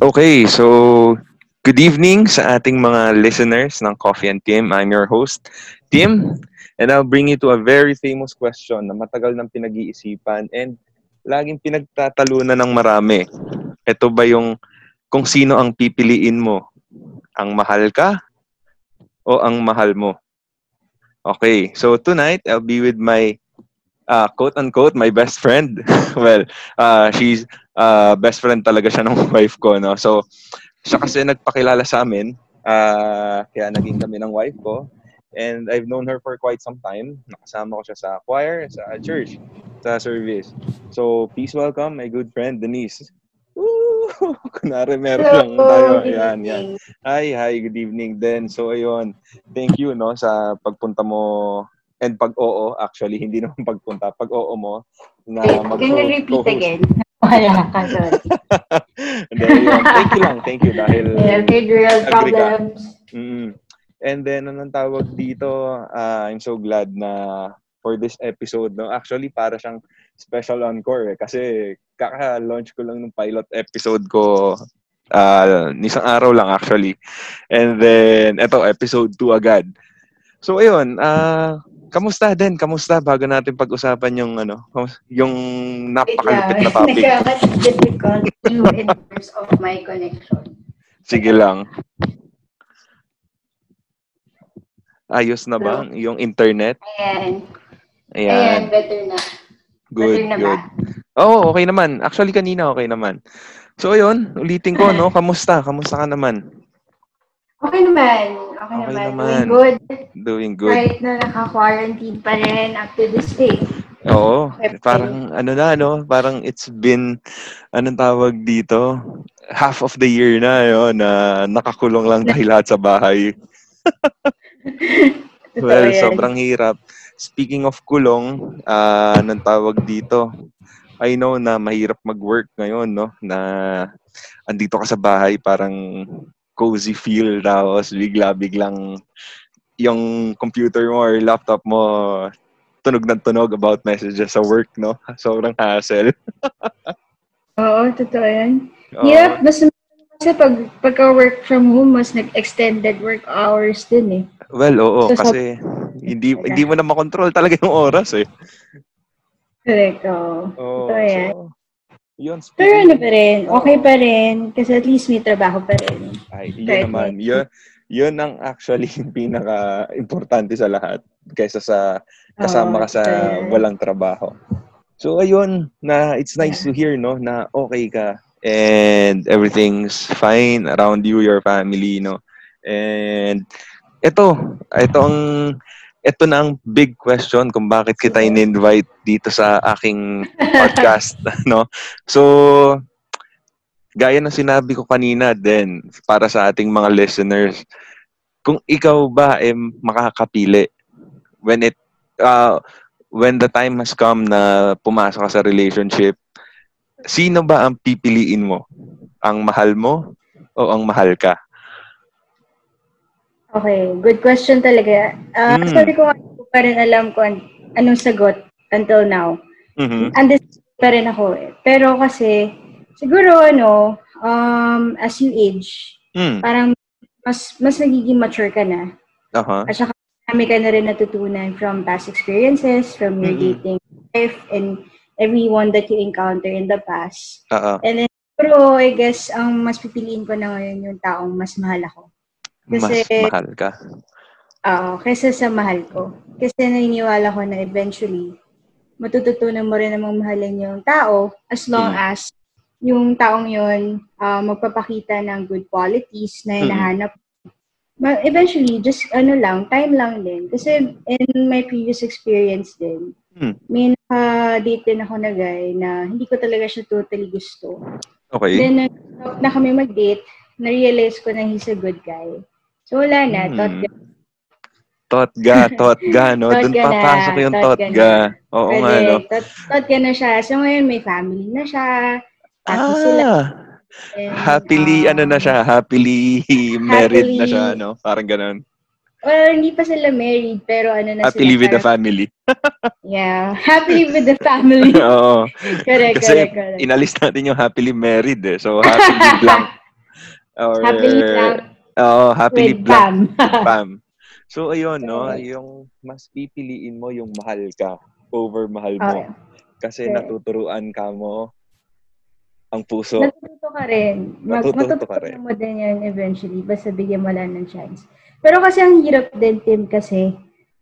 Okay, so good evening sa ating mga listeners ng Coffee and Tim. I'm your host, Tim, and I'll bring you to a very famous question na matagal nang pinag-iisipan and laging pinagtatalunan ng marami. Ito ba yung kung sino ang pipiliin mo? Ang mahal ka o ang mahal mo? Okay, so tonight I'll be with my uh, quote unquote my best friend. well, uh, she's uh, best friend talaga siya ng wife ko, no? So, siya kasi nagpakilala sa amin, uh, kaya naging kami ng wife ko. And I've known her for quite some time. Nakasama ko siya sa choir, sa church, sa service. So, please welcome my good friend, Denise. Woo! Kunwari, meron lang tayo. Yan, yan. Hi, hi, good evening din. So, ayun. Thank you, no, sa pagpunta mo and pag oo, actually, hindi naman pagpunta. Pag oo mo, na mag Can you repeat again? Wala ka, sorry. thank you lang, thank you dahil okay, real problems. Mm. And then, anong tawag dito, uh, I'm so glad na for this episode, no? Actually, para siyang special encore eh. Kasi kaka-launch ko lang ng pilot episode ko uh, isang araw lang actually. And then, eto, episode 2 agad. So, ayun, uh, Kamusta din? Kamusta bago natin pag-usapan yung ano, yung napakalupit na topic? Nagkakas difficult in terms of my connection. Sige lang. Ayos na ba Hello? yung internet? Ayan. Ayan. Ayan, better na. Good, better na good. Oo, oh, okay naman. Actually, kanina okay naman. So, ayun, ulitin ko, no? Kamusta? Kamusta ka naman? Okay naman. Okay, okay naman. naman. Doing good. Doing good. Right na naka-quarantine pa rin up to this day. Oo. Okay. Parang ano na, ano, parang it's been, anong tawag dito? Half of the year na, yun, na nakakulong lang tayo lahat sa bahay. well, sobrang hirap. Speaking of kulong, uh, anong tawag dito? I know na mahirap mag-work ngayon, no? Na andito ka sa bahay, parang cozy feel tapos bigla-biglang yung computer mo or laptop mo tunog ng tunog about messages sa work, no? Sobrang hassle. Oo, totoo yan. Oo. Hirap, mas kasi pag pagka-work from home, mas nag-extended work hours din eh. Well, oo, so, kasi so, hindi hindi mo na makontrol talaga yung oras eh. Correct, oo. Oh, totoo yan. So, yun, Pero ano pa rin, okay pa rin. Kasi at least may trabaho pa rin. Ay, yun naman. Yun, yun ang actually pinaka-importante sa lahat. Kaysa sa kasama ka sa walang trabaho. So, ayun, na it's nice to hear, no, na okay ka and everything's fine around you, your family, no. And ito, ito ang ito na ang big question kung bakit kita in-invite dito sa aking podcast, no? So, gaya ng sinabi ko kanina din para sa ating mga listeners, kung ikaw ba ay eh, makakapili when it uh, when the time has come na pumasok ka sa relationship, sino ba ang pipiliin mo? Ang mahal mo o ang mahal ka? Okay, good question talaga. Uh, mm. Sorry ko pa rin alam ko an- anong sagot until now. Mm-hmm. Andis pa rin ako eh. Pero kasi, siguro ano, um, as you age, mm. parang mas mas nagiging mature ka na. Uh-huh. At saka marami ka na rin natutunan from past experiences, from your mm-hmm. dating life, and everyone that you encounter in the past. Uh-uh. And then, pero I guess, ang mas pipiliin ko na ngayon yung taong mas mahal ako. Kasi, Mas mahal ka? Oo, uh, kaysa sa mahal ko. Kasi naniniwala ko na eventually, matututunan mo rin namang mahalin yung tao as long hmm. as yung taong yun uh, magpapakita ng good qualities na hinahanap. Hmm. Eventually, just ano lang, time lang din. Kasi in my previous experience din, hmm. may naka-date din ako na guy na hindi ko talaga siya totally gusto. Okay. Then, na, na kami mag-date, na-realize ko na he's a good guy. So, wala na. Hmm. Totga. Totga, totga, no? Doon papasok yung totga. Oo nga, no? Tot, totga na siya. So, ngayon may family na siya. Happy ah, sila. And, happily, um, ano na siya? Happily married happily, na siya, no? Parang ganun. Well, hindi pa sila married, pero ano na happily sila. with the family. yeah, happily with the family. Oo. correct, Kasi correct, correct. inalis natin yung happily married eh. So, happily blank. Or, Happily Pam. Oo, happily With Pam. Pam. Pam. So, ayun, no? Yung mas pipiliin mo yung mahal ka over mahal mo. Okay. Kasi Correct. natuturuan ka mo ang puso. Natututo ka rin. Mag, Natututo ka matututo rin. mo din yan eventually. Basta bigyan mo lang ng chance. Pero kasi ang hirap din, Tim, kasi,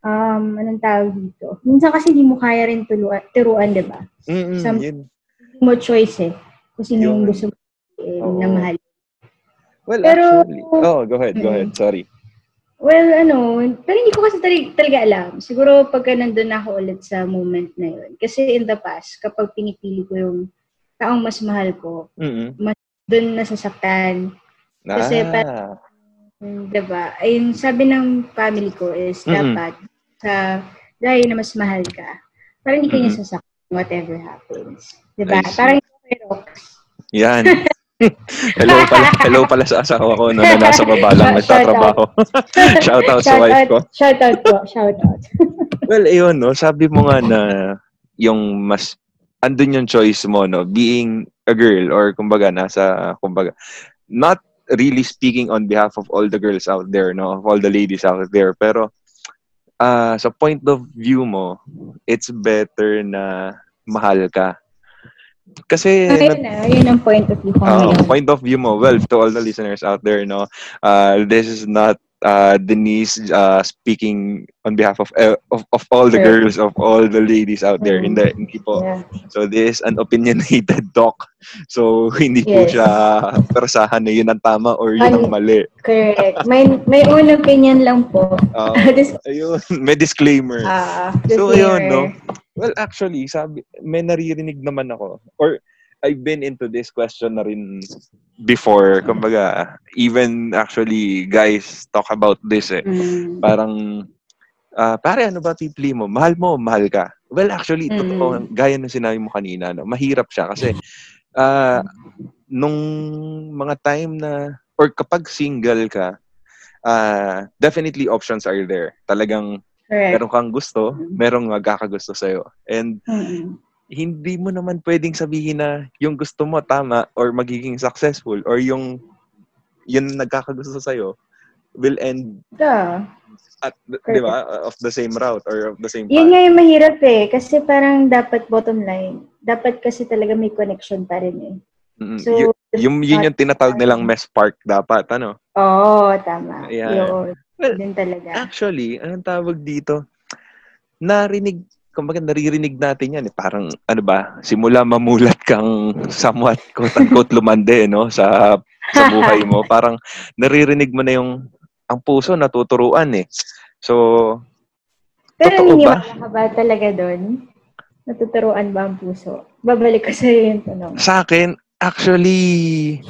um, anong tawag dito? Minsan kasi hindi mo kaya rin tuluan, turuan, di ba? Mm-mm, Some- yun. Hindi mo choice eh. Kung sino yung Yun. gusto mo eh, Oo. na mahal. Well, Pero- actually. Oh, go ahead, go ahead. Sorry. Well, ano, pero hindi ko kasi talaga, talaga alam. Siguro pagka nandun ako ulit sa moment na yun. Kasi in the past, kapag pinipili ko yung taong mas mahal ko, Mm-mm. dun nasasaktan. Kasi ah, Mm, Diba? Ayun, sabi ng family ko is Mm-mm. dapat sa dahil na mas mahal ka, parang hindi ka niya Mm-mm. sasaktan whatever happens. Diba? I see. Parang kay Rox. yan. hello pala, hello pala sa asawa ko no, na nasa baba lang nagtatrabaho. Shout out sa wife ko. Shout out po. Shout out. Well, ayun, no, sabi mo nga na yung mas andun yung choice mo, no, being a girl or kumbaga nasa kumbaga not really speaking on behalf of all the girls out there, no, of all the ladies out there, pero ah sa point of view mo, it's better na mahal ka. Kasi Ayun na, yun ang point of view ko Uh, point of view mo, well, to all the listeners out there, no, uh, this is not uh, Denise uh, speaking on behalf of, uh, of of all the Sure. girls, of all the ladies out there. Mm. Hindi, hindi po. Yeah. So, this is an opinionated talk. So, hindi po Yes. siya persahan na yun ang tama or yun ang mali. Correct. May, may own opinion lang po. Uh, This, ayun, may disclaimer. ah, So, ayun, no? Well, actually, sabi, may naririnig naman ako. Or, I've been into this question na rin before. Kumbaga, even actually, guys talk about this eh. Mm. Parang, ah, pare, ano ba pipili mo? Mahal mo mahal ka? Well, actually, Mm. totoo, gaya ng sinabi mo kanina, no? mahirap siya kasi ah, nung mga time na, or kapag single ka, ah, definitely options are there. Talagang Correct. meron kang gusto, merong magkakagusto sa'yo. And Mm-mm. Hindi mo naman pwedeng sabihin na yung gusto mo tama or magiging successful or yung yun nagkakagusto sa'yo will end Ito. at, di ba, of the same route or of the same Yun path. nga yung mahirap eh. Kasi parang dapat bottom line. Dapat kasi talaga may connection pa rin eh. So, y- yung, yun yung tinatawag nilang mess spark dapat, ano? Oo, tama. Yeah. Yun. Well, Yun talaga. Actually, anong tawag dito? Narinig, kumbaga naririnig natin yan. Eh. Parang, ano ba, simula mamulat kang somewhat, quote-unquote, lumande, no? Sa, sa buhay mo. Parang naririnig mo na yung, ang puso natuturuan eh. So, Pero totoo ba? niniwala ka ba talaga doon? Natuturuan ba ang puso? Babalik ko sa yung tanong. sa akin, actually,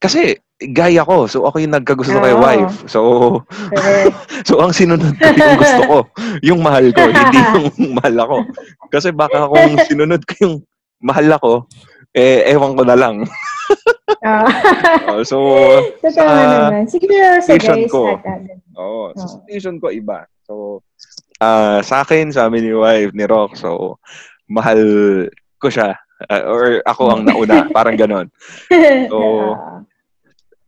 kasi, gaya ko. So, ako yung nagkagusto kay Oo. wife. So. So, ang sinunod ko yung gusto ko, yung mahal ko, hindi yung mahal ako. Kasi baka kung sinunod ko yung mahal ako, eh, ewan ko na lang. Ah. Oh, so, Totoo naman. Siguro sa guys, ko. ata. oh, sa Oo. situation ko, iba. So, ah sa akin, sa amin ni wife, ni Rock, so, mahal ko siya. Ah, or ako ang nauna, parang ganon. So, Ah.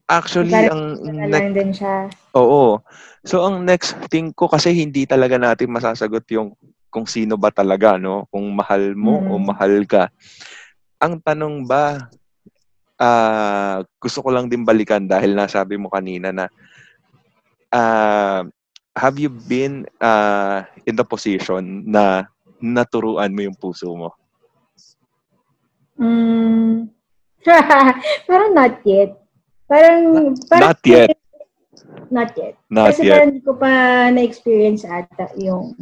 Actually, Parang ang lang din siya. oo. So, ang next thing ko, kasi hindi talaga natin masasagot yung kung sino ba talaga, no? Kung mahal mo o Mm. mahal ka. Ang tanong ba, ah gusto ko lang din balikan dahil nasabi mo kanina na ah have you been ah in the position na naturuan mo yung puso mo? Mm. parang not yet. Parang, parang Not yet. Not yet. Not Kasi yet. parang hindi ko pa na-experience ata yung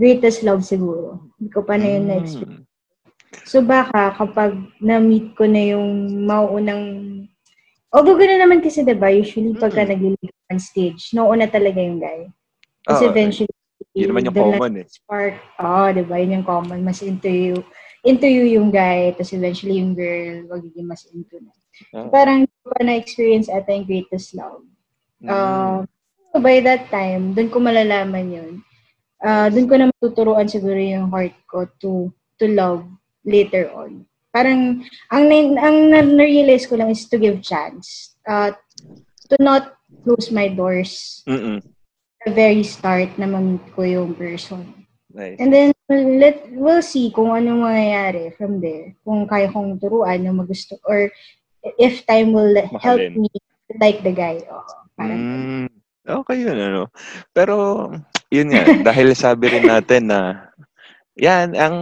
greatest love siguro. Hindi ko pa na yun na-experience. Mm. So baka kapag na-meet ko na yung mauunang Although gano'n naman kasi, diba, usually pagka Mm. nag on stage, nauuna talaga yung guy. Kasi Oo. eventually, Yun naman yung common eh. spark, oh, diba, yun yung common, mas into you, into you yung guy, tapos eventually yung girl, magiging mas into na. Ah. Parang ko na-experience ata yung greatest love. Mm. Uh, so by that time, doon ko malalaman yun. Uh, doon ko na matuturuan siguro yung heart ko to to love later on. Parang, ang, ang na-realize ko lang is to give chance. Uh, to not close my doors. Mm-mm. the very start na ma-meet ko yung person. Nice. And then, let, we'll see kung anong mangyayari from there. Kung kaya kong turuan yung magusto or if time will help Mahalin. me like the guy. Oh, parang Mm, okay yun, ano. Pero, yun nga, dahil sabi rin natin na, yan, ang,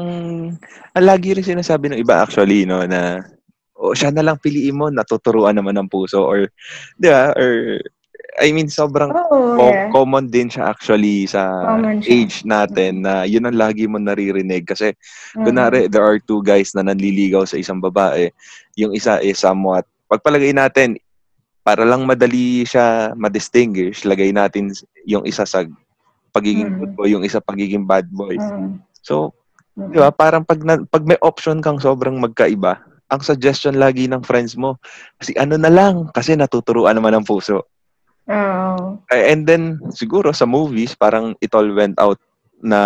ang lagi rin sinasabi ng iba actually, no, na, o siya na lang piliin mo, natuturuan naman ng puso, or, di ba, or, I mean, sobrang co- yeah. common din siya actually sa age natin na yun ang lagi mo naririnig kasi Mhm. kunwari there are two guys na nanliligaw sa isang babae yung isa is somewhat pagpalagay natin para lang madali siya ma-distinguish lagay natin yung isa sa pagiging Mhm. good boy yung isa pagiging bad boy Mhm. so Mhm. di ba parang pag na- pag may option kang sobrang magkaiba ang suggestion lagi ng friends mo kasi ano na lang kasi natuturuan naman ng puso Oo. Eh, And then, siguro sa movies, parang it all went out na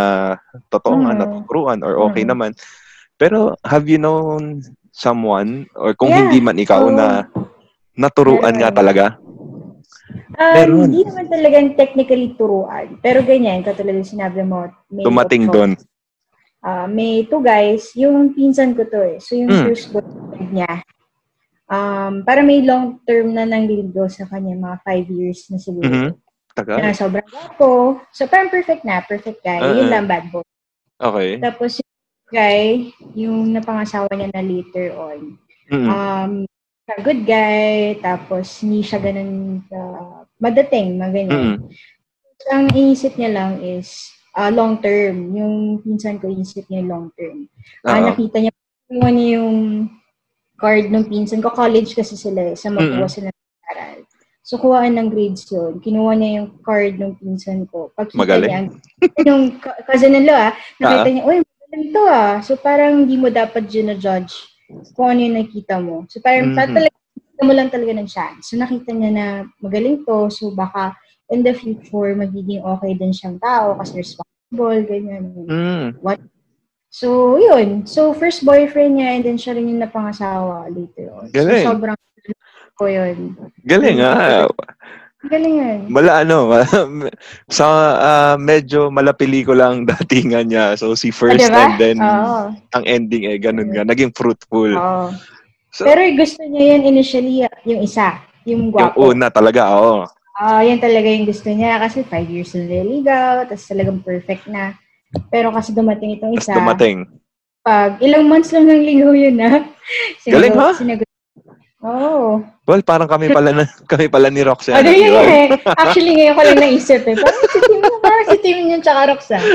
totoo nga, Mm. natuturuan or okay Mm. naman. Pero, have you known someone, or kung Yeah. hindi man ikaw, Oo. na naturuan nga talaga? Um, Meron. Hindi naman talagang technically turuan. Pero ganyan, katulad yung sinabi mo. May Tumating doon. Ah, may two guys, yung pinsan ko to eh. So yung Mm. first boyfriend niya, um, para may long term na nangliligaw sa kanya, mga five years na siguro. Mhm. Tagal. Na sobrang gwapo. So parang perfect na, perfect guy. Ah, Yun lang bad boy. Okay. Tapos yung guy, yung napangasawa niya na later on, Mhm. um, a good guy, tapos hindi siya ganun uh, madating, mga ganyan. Mhm. Ang inisip niya lang is ah, long term. Yung pinsan ko inisip niya long term. Ah, Oo. nakita niya, niya yung card ng pinsan ko. College kasi sila eh, sa magkuha Mm-mm. sila ng aral. So, kuhaan ng grades yun. Kinuha niya yung card ng pinsan ko. Pagkita Magaling. niya, yung cousin ng ah, nakita niya, uy, magaling to ah. So, parang hindi mo dapat yun na-judge kung ano yung nakita mo. So, parang Mhm. talaga, nakita mo lang talaga ng chance. So, nakita niya na magaling to. So, baka in the future, magiging okay din siyang tao kasi responsible, ganyan. Mm. So, yun. So, first boyfriend niya and then siya rin yung napangasawa later on. Galing. So, sobrang ko yun. Galing ah. Galing yun. Mala ano, sa ah, medyo malapili ko lang datingan niya. So si first Ah, diba? and then Oo. ang ending eh ganun nga, naging fruitful. Oo. So Pero gusto niya yun initially, yung isa. Yung yung gwapo. una talaga, oo. Ah, yan talaga yung gusto niya kasi five years na nililigaw, tapos talagang perfect na. Pero kasi dumating itong Tapos isa. dumating. Pag ilang months lang ng ligaw yun na. Galing, ha? Sinagot. Oo. Well, parang kami pala na, kami pala ni Roxanne. Ano yun eh. Actually, ngayon ko lang naisip eh. Parang si Tim, parang si Tim yun tsaka Roxanne.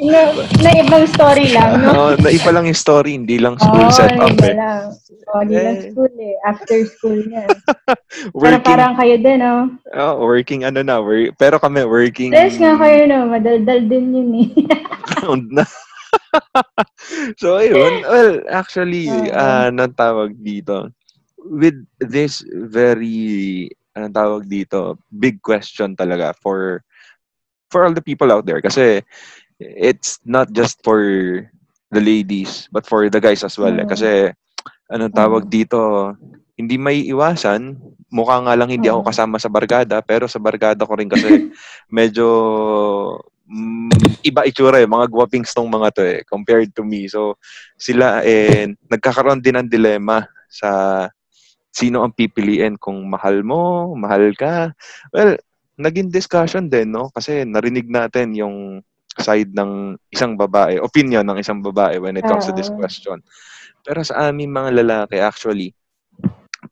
na, na ibang story lang, no? Oo, naiba lang yung story, hindi lang school Oo, setup iba eh. lang. Oo, di lang Eh. school eh. After school niya. Pero Working, parang kayo din, oh. oh, working ano na, work, pero kami working Stress nga kayo, no? Madaldal din yun eh. ground na. so, ayun. Well, actually, ah anong tawag dito? With this very, anong tawag dito, big question talaga for for all the people out there. Kasi, it's not just for the ladies, but for the guys as well. eh. Kasi, anong tawag dito, hindi may iwasan. Mukha nga lang hindi ako Mm. kasama sa barkada, pero sa barkada ko rin kasi medyo mm, iba itsura eh. Mga gwapings tong mga to eh, compared to me. So, sila eh, nagkakaroon din ng dilema sa sino ang pipiliin kung mahal mo, mahal ka. Well, naging discussion din, no? Kasi narinig natin yung side ng isang babae, opinion ng isang babae when it comes to this Oo. question. Pero sa amin mga lalaki, actually,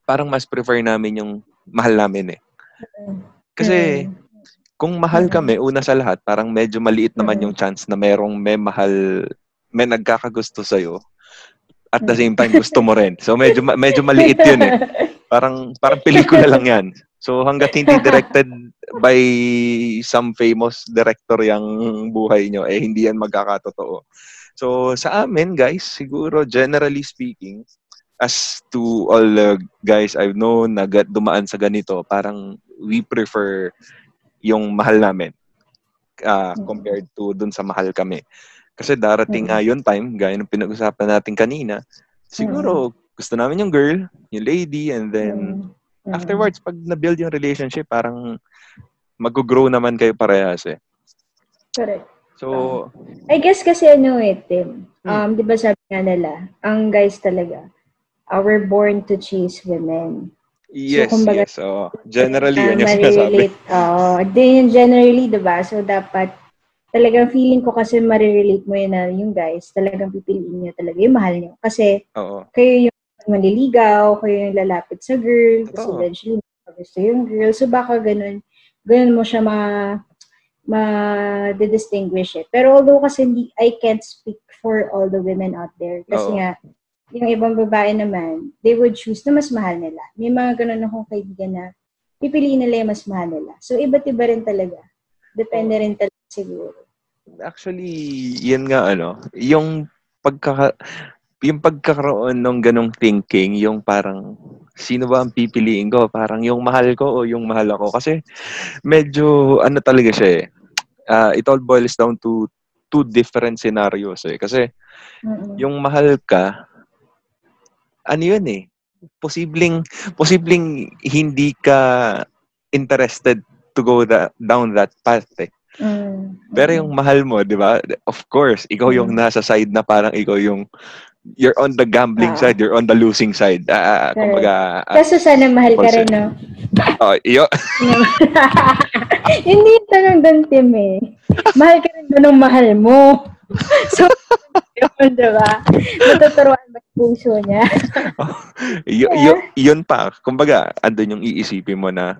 parang mas prefer namin yung mahal namin eh. Kasi kung mahal kami, una sa lahat, parang medyo maliit naman Mm. yung chance na merong may mahal, may nagkakagusto sa'yo. At the same time, gusto mo rin. So medyo medyo maliit yun eh. Parang parang pelikula lang yan. So hanggat hindi directed by some famous director yung buhay nyo, eh hindi yan magkakatotoo. So sa amin guys, siguro generally speaking, as to all the guys I've known na dumaan sa ganito, parang we prefer yung mahal namin Mm. compared to dun sa mahal kami. Kasi darating Mm. nga yun time, gaya ng pinag-usapan natin kanina, siguro, gusto namin yung girl, yung lady, and then, Mm. afterwards, pag na-build yung relationship, parang mag-grow naman kayo parehas eh. Correct. So, I guess kasi ano eh, Tim. Hmm. Um, di ba sabi nga nila, ang guys talaga, uh, we're born to chase women. yes, kumbaga, yes. So, generally, Uh, yun yung sinasabi. Oo. din generally, di ba? So, dapat, talagang feeling ko kasi marirelate mo yun na yung guys, talagang pipiliin nyo talaga yung mahal nyo. Kasi, Oo. kayo yung manliligaw, kayo yung lalapit sa girl, kasi Totoo. eventually, gusto yung girl. So, baka ganun, ganun mo siya ma ma-distinguish it. Pero although kasi hindi, I can't speak for all the women out there. Kasi Oo. nga, yung ibang babae naman, they would choose na mas mahal nila. May mga ganun akong kaibigan na pipiliin nila yung mas mahal nila. So, iba't iba rin talaga. Depende rin talaga siguro. Actually, yan nga ano, yung pagkaka yung pagkakaroon ng ganong thinking, yung parang sino ba ang pipiliin ko? Parang yung mahal ko o yung mahal ako? Kasi medyo ano talaga siya eh. Ah, it all boils down to two different scenarios eh. Kasi Mm-mm. yung mahal ka, ano yun eh, posibleng, posibleng hindi ka interested to go that, down that path eh. Mm. Pero yung mahal mo, di ba? Of course, ikaw yung Mm. nasa side na parang ikaw yung you're on the gambling Ah. side, you're on the losing side. Ah, Correct. kumbaga, ah, Kaso sana mahal ka rin, no? oh, iyo, Hindi yung tanong doon, Tim, eh. Mahal ka rin ba nung mahal mo? so, yun, diba? Matuturuan ba yung puso niya? y- y- yun pa. Kumbaga, andun yung iisipin mo na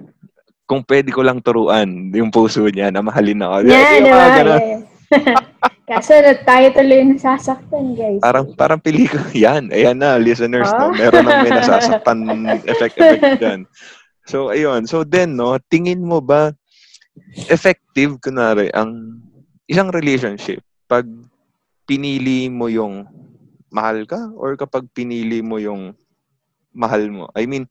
kung pwede ko lang turuan yung puso niya na mahalin ako. Yeah, Yung diba? ganun. Yeah. Kaso na tayo tuloy yung nasasaktan, guys. Parang, parang pili ko. Yan, ayan na, listeners. Ah. No? Meron nang may nasasaktan effect, effect dyan. So, ayun. So, then, no, tingin mo ba effective, kunwari, ang isang relationship pag pinili mo yung mahal ka or kapag pinili mo yung mahal mo? I mean,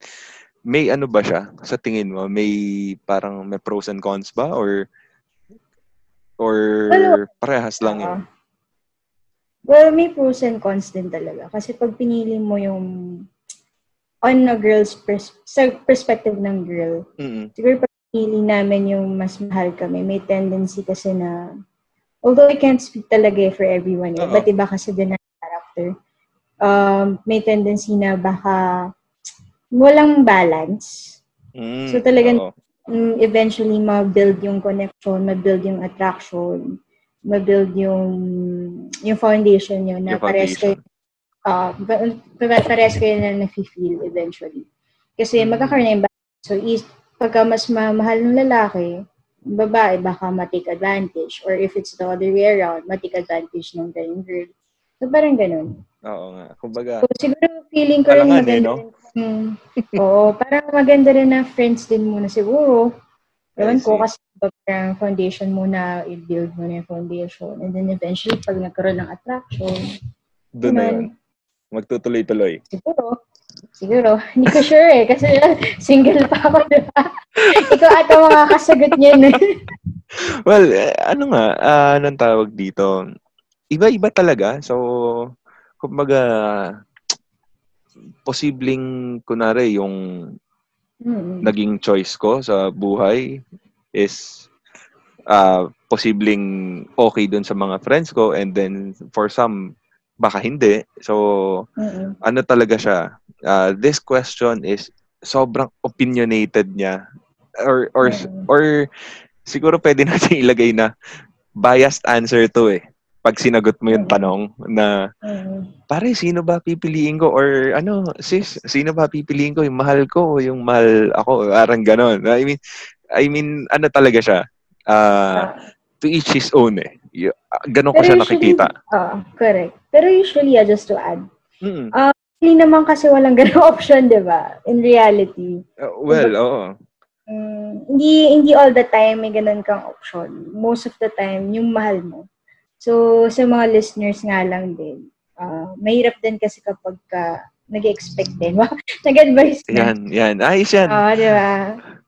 may ano ba siya sa tingin mo? May parang may pros and cons ba? Or or Well, parehas lang yun? Oo. Well, may pros and cons din talaga. Kasi pag pinili mo yung on a girl's pers- sa perspective ng girl, Mm-mm. siguro pag pinili namin yung mas mahal kami, may tendency kasi na, although I can't speak talaga eh for everyone, eh, but iba kasi din ang character, um, may tendency na baka walang balance. Mm, So, talagang-. Mm, eventually ma-build yung connection, ma-build yung attraction, ma-build yung yung foundation nyo na pares kayo uh, pa- pa- pares kayo na nafe-feel eventually. Kasi Mm. magkakaroon na yung balance. So, is, pagka mas mamahal ng lalaki, babae, baka ma-take advantage. Or if it's the other way around, ma-take advantage ng ganyung girl. So, parang ganun. Oo nga. Kumbaga, So, siguro feeling ko rin eh, maganda no? Hmm. Oo, parang maganda rin na friends din muna siguro. Ewan ko kasi parang foundation muna, i-build mo na yung foundation. And then eventually, pag nagkaroon ng attraction, doon na yun. Magtutuloy-tuloy. siguro, siguro, hindi ko sure eh, kasi single pa ako, di ba? Ikaw ata makakasagot niyan eh. Well, eh, ano nga, ah, anong tawag dito? Iba-iba talaga. So, kumbaga, posibleng, kunwari, yung Mm-mm. naging choice ko sa buhay is ah posibleng okay dun sa mga friends ko and then for some, baka hindi. So, Mm-mm. ano talaga siya? ah, this question is sobrang opinionated niya or or Mm. or siguro pwede natin ilagay na biased answer to eh. Pag sinagot mo yung Mm. tanong na Mm-mm. pare sino ba pipiliin ko or ano sis sino ba pipiliin ko yung mahal ko o yung mahal ako parang ganon. I mean I mean ano talaga siya? Ah, Ah, to each his own eh. Y- Ganon ko Pero siya usually- nakikita. ah, correct. Pero usually, ah, just to add, Mm. hindi naman kasi walang ganung option, di ba? In reality. Uh, well, oo. Mm, hindi hindi all the time may ganun kang option. Most of the time, yung mahal mo. So, sa mga listeners nga lang din, ah, mahirap din kasi kapag ka nag-expect din. Nag-advise na. Yan, yan. Ayos yan. Oo, di ba?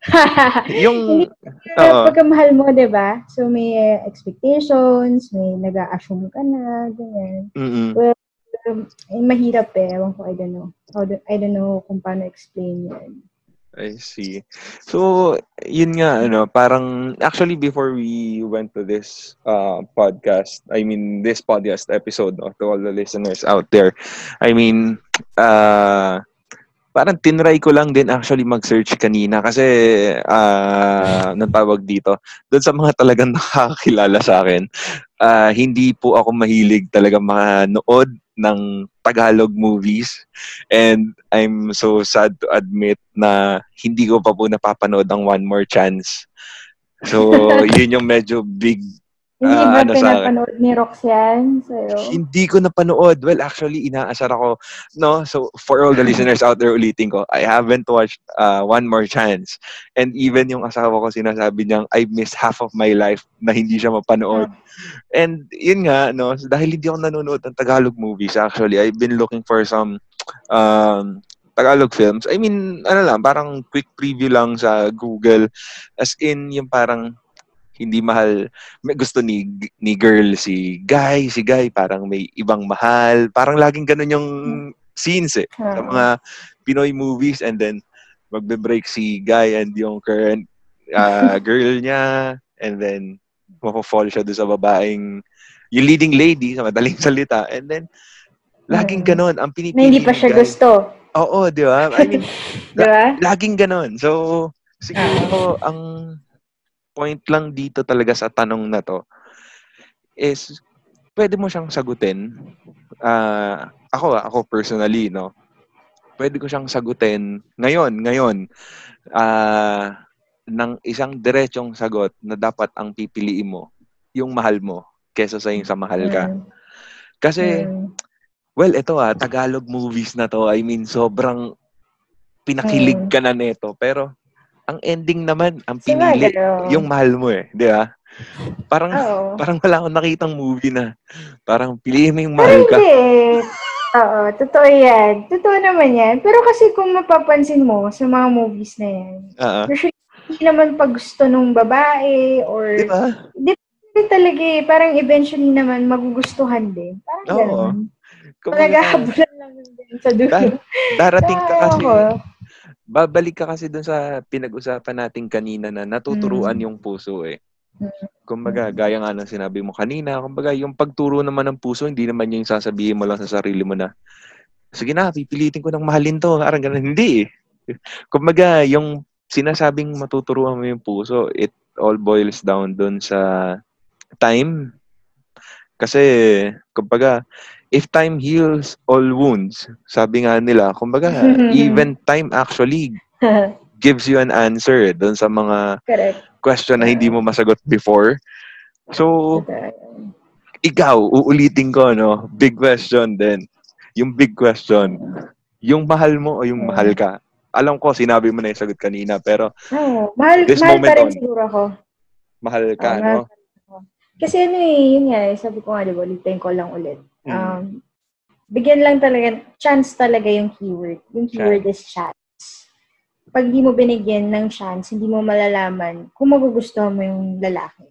yung, oo. pagka mahal mo, di ba? So, may expectations, may nag-a-assume ka na, ganyan. Mm-mm. Pero Um, eh, mahirap eh. Ewan ko, I don't know. I don't know kung paano explain yun. I see. So, yun nga, ano, parang, actually, before we went to this uh, podcast, I mean, this podcast episode, no, to all the listeners out there, I mean, uh, parang tinry ko lang din actually mag-search kanina kasi uh, nang tawag dito doon sa mga talagang nakakilala sa akin uh, hindi po ako mahilig talaga manood ng Tagalog movies. And I'm so sad to admit na hindi ko pa po napapanood ang One More Chance. So yun yung medyo big hindi uh, ba ano pinapanood ni Roxanne sa'yo? Hindi ko napanood. Well, actually, inaasar ako. No? So, for all the listeners out there, ulitin ko, I haven't watched uh, One More Chance. And even yung asawa ko, sinasabi niyang, I missed half of my life na hindi siya mapanood. Yeah. And yun nga, no, dahil hindi ako nanonood ng Tagalog movies, actually, I've been looking for some um, Tagalog films. I mean, ano lang, parang quick preview lang sa Google. As in, yung parang hindi mahal. May gusto ni ni girl si guy. Si guy parang may ibang mahal. Parang laging ganun yung scenes eh sa mga Pinoy movies. And then magbe-break si guy and yung current uh, girl niya. And then mapofall siya doon sa babaeng yung leading lady sa madaling salita. And then laging ganun. Ang pinipili na hindi pa siya guy. gusto. Oo di ba? I mean di ba? laging ganun. So siguro uh, ang point lang dito talaga sa tanong na to is pwede mo siyang sagutin. Uh, ako, ako personally, no? Pwede ko siyang sagutin ngayon, ngayon, uh, ng isang diretsong sagot na dapat ang pipiliin mo, yung mahal mo, kesa sa yung sa mahal ka. Mm. Kasi, mm. well, ito ah, Tagalog movies na to, I mean, sobrang pinakilig mm. ka na nito. Pero, ang ending naman, ang pinili, yung mahal mo eh. Di ba? Parang, Oo. parang wala akong nakitang movie na parang piliin mo yung mahal ka. Hindi. Oo, totoo yan. Totoo naman yan. Pero kasi kung mapapansin mo sa mga movies na yan, usually hindi naman pag gusto nung babae or... Di ba? Di talaga eh. Parang eventually naman magugustuhan din. Parang Oo. ganun. Naghahabulan lang din sa dulo. Dar- darating ka kasi. Ako babalik ka kasi dun sa pinag-usapan natin kanina na natuturuan mm. yung puso eh. Kumbaga, gaya nga ng sinabi mo kanina, kumbaga, yung pagturo naman ng puso, hindi naman yung sasabihin mo lang sa sarili mo na, sige na, pipilitin ko ng mahalin to. Parang ganun. Hindi eh. Kumbaga, yung sinasabing matuturuan mo yung puso, it all boils down dun sa time. Kasi, kumbaga, if time heals all wounds, sabi nga nila, kumbaga, even time actually gives you an answer doon sa mga Correct. question na hindi mo masagot before. So, ikaw, uulitin ko, no? Big question din. Yung big question, yung mahal mo o yung mahal ka? Alam ko, sinabi mo na yung sagot kanina, pero oh, mahal, this mahal moment pa rin on, siguro ako. Mahal ka, oh, no? Kasi ano eh, yun nga, eh, sabi ko nga, di ba, ulitin ko lang ulit Mm. Um, bigyan lang talaga, chance talaga yung keyword. Yung keyword is chance. Pag di mo binigyan ng chance, hindi mo malalaman kung magugustuhan mo yung lalaki.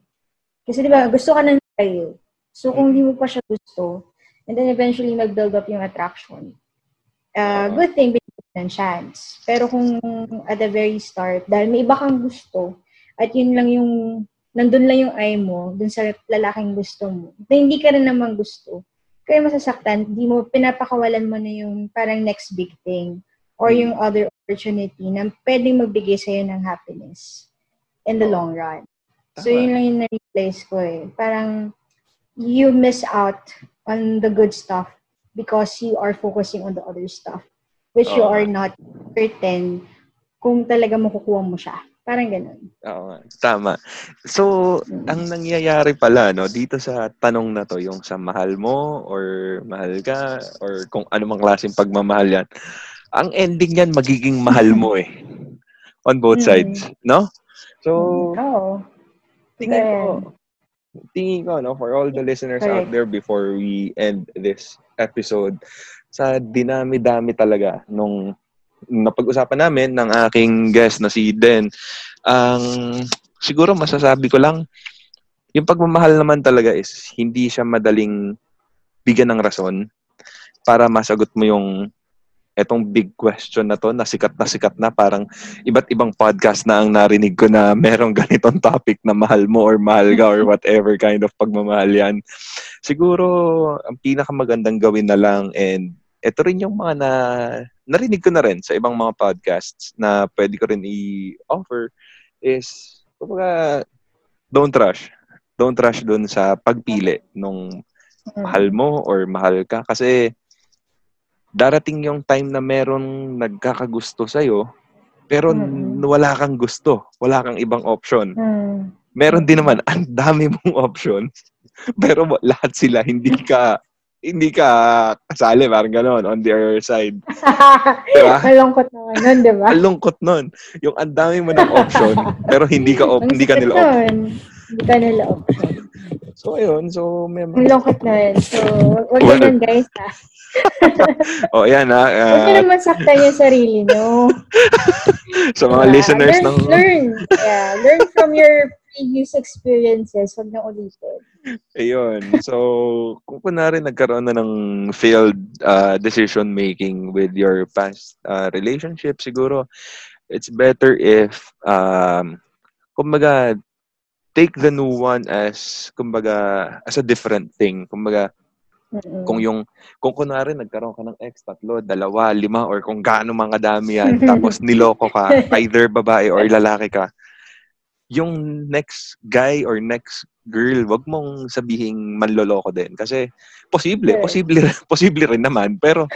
Kasi di ba, gusto ka ng kayo. So, kung hindi mo pa siya gusto, and then eventually mag-build up yung attraction, uh, good thing binigyan ng chance. Pero kung at the very start, dahil may iba kang gusto, at yun lang yung, nandun lang yung eye mo, dun sa lalaking gusto mo, na hindi ka rin naman gusto, kaya masasaktan, di mo, pinapakawalan mo na yung parang next big thing or yung other opportunity na pwedeng magbigay sa'yo ng happiness in the long run. So, yun lang yung na-replace ko eh. Parang, you miss out on the good stuff because you are focusing on the other stuff which you are not certain kung talaga makukuha mo siya. Parang ganun. Oo nga. Tama. So, ang nangyayari pala, no, dito sa tanong na to, yung sa mahal mo or mahal ka or kung ano mang klaseng pagmamahal yan, ang ending yan, magiging mahal mo eh. On both sides. No? So, oh. tingin ko, tingin ko, no, for all the listeners out there before we end this episode, sa dinami-dami talaga nung napag-usapan namin ng aking guest na si Den, ang siguro masasabi ko lang, yung pagmamahal naman talaga is hindi siya madaling bigyan ng rason. para masagot mo yung etong big question na to, na sikat na sikat na, parang iba't ibang podcast na ang narinig ko na merong ganitong topic na mahal mo or mahal ka or whatever kind of pagmamahal yan. Siguro, ang pinakamagandang gawin na lang and ito rin yung mga na narinig ko na rin sa ibang mga podcasts na pwede ko rin i-offer is, kumbaga, don't rush. Don't rush dun sa pagpili nung mahal mo or mahal ka. Kasi, darating yung time na meron nagkakagusto sa'yo, pero Mm-mm. wala kang gusto. Wala kang ibang option. Mm. Meron din naman, ang dami mong option, pero lahat sila hindi ka hindi ka kasali, parang gano'n, on their side. Diba? Malungkot naman nun, di ba? Ang lungkot nun. Yung ang dami mo ng option, pero hindi ka op, hindi ka nila option. Hindi ka nila option. So, ayun. So, may mga... lungkot na yun. So, wag ganun guys ha. Oh, yan ha. Huwag ka ah, naman saktan yung sarili nyo. sa mga Diba? listeners learn, ng... Learn. Yeah. Learn from your previous experiences. Huwag na ulitin. Ayun. So, kung kunwari nagkaroon na ng failed uh, decision making with your past uh, relationship, siguro it's better if um kumbaga take the new one as kumbaga as a different thing. Kumbaga Mm-mm. kung yung kung kunwari nagkaroon ka ng ex tatlo, dalawa, lima or kung gaano mga dami yan tapos niloko ka either babae or lalaki ka yung next guy or next girl, wag mong sabihing manloloko din kasi posible, Correct. posible posible rin naman pero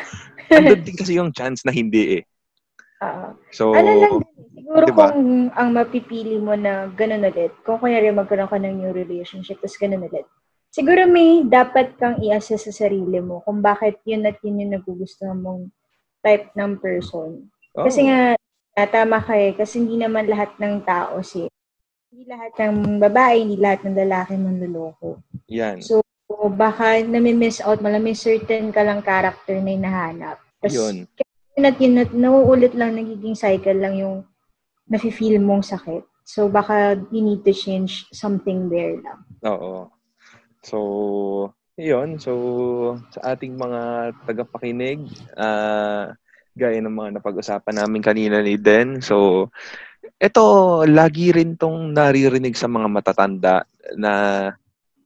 andun din kasi yung chance na hindi eh. Oo. So ano lang din, siguro diba? kung ang mapipili mo na ganun ulit, kung kunyari magkaroon ka ng new relationship, tapos ganun ulit, siguro may dapat kang i-assess sa sarili mo kung bakit yun at yun yung nagugustuhan mong type ng person. oh, Kasi nga, tama ka eh, kasi hindi naman lahat ng tao si hindi lahat ng babae, hindi lahat ng lalaki manluloko. yan. So, baka nami-miss out mo lang, may certain ka lang character na hinahanap. Tapos, Yun. at yun at nauulit lang, nagiging cycle lang yung nafe-feel mong sakit. So, baka you need to change something there lang. Oo. So, yun. So, sa ating mga tagapakinig, ah gaya ng mga napag-usapan namin kanina ni Den. So, ito, lagi rin tong naririnig sa mga matatanda na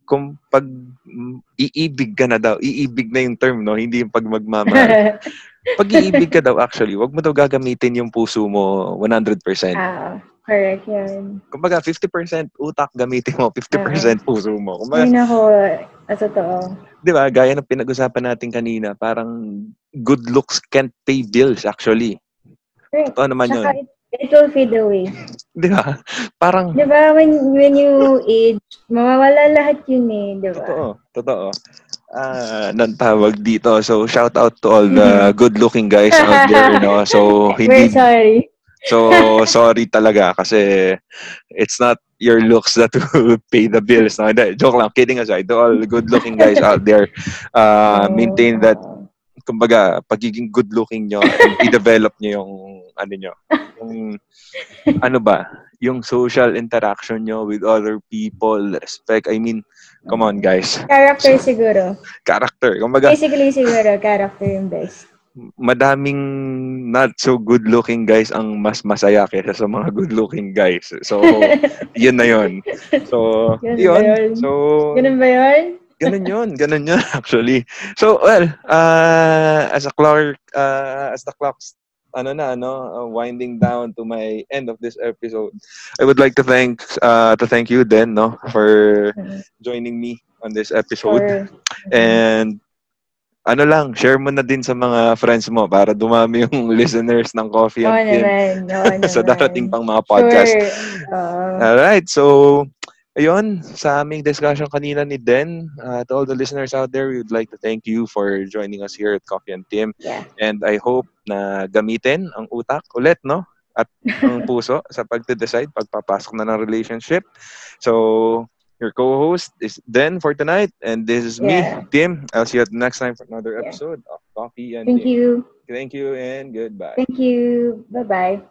kung pag mm, iibig ka na daw, iibig na yung term, no? Hindi yung pag magmamahal. pag iibig ka daw, actually, wag mo daw gagamitin yung puso mo 100%. ah, correct yan. Kumbaga, 50% utak gamitin mo, 50% puso mo. Kumbaga, Ay, nako, ah, totoo. di ba, gaya ng pinag-usapan natin kanina, parang good looks can't pay bills actually. Correct. Totoo naman yun. Saka it, it will fade away. Di ba? Parang, Di ba, when, when you age, mawawala lahat yun eh, di ba? totoo, totoo. Ah, nang tawag dito. So, shout out to all the good-looking guys out there, no? So, We're hindi, sorry. so, sorry talaga kasi it's not your looks that will pay the bills. No? Joke lang, kidding aside. To all good-looking guys out there, uh, maintain that kumbaga, pagiging good-looking nyo, and i-develop nyo yung, ano nyo, yung, ano ba, yung social interaction nyo with other people, respect. I mean, come on, guys. Character siguro. Character. Kumbaga, Basically siguro, character yung best. madaming not so good-looking guys ang mas masaya kaysa sa mga good-looking guys. So, yun na yun. So, Yun yun. So, Ganun ba yun? Ganun yun. Ganun yun, actually. So, well, uh, as a clock, uh, as the clock's, ano na, ano, uh, winding down to my end of this episode, I would like to thank, uh, to thank you, Den, no, for joining me on this episode. Or, And, ano lang, share mo na din sa mga friends mo para dumami yung listeners ng Coffee and Kim naman. Oo sa naman. darating pang mga podcast. Sure. Oo. Alright, so, ayun, sa aming discussion kanina ni Den, uh, to all the listeners out there, we would like to thank you for joining us here at Coffee and Tim. Yeah. And I hope na gamitin ang utak ulit, no? At ang puso sa pagde-decide, pagpapasok na ng relationship. So, your co-host is Den for tonight, and this is Yeah. me, Tim. I'll see you at the next time for another Yeah. episode of Coffee and Thank Tim. you. Thank you and goodbye. Thank you. Bye-bye.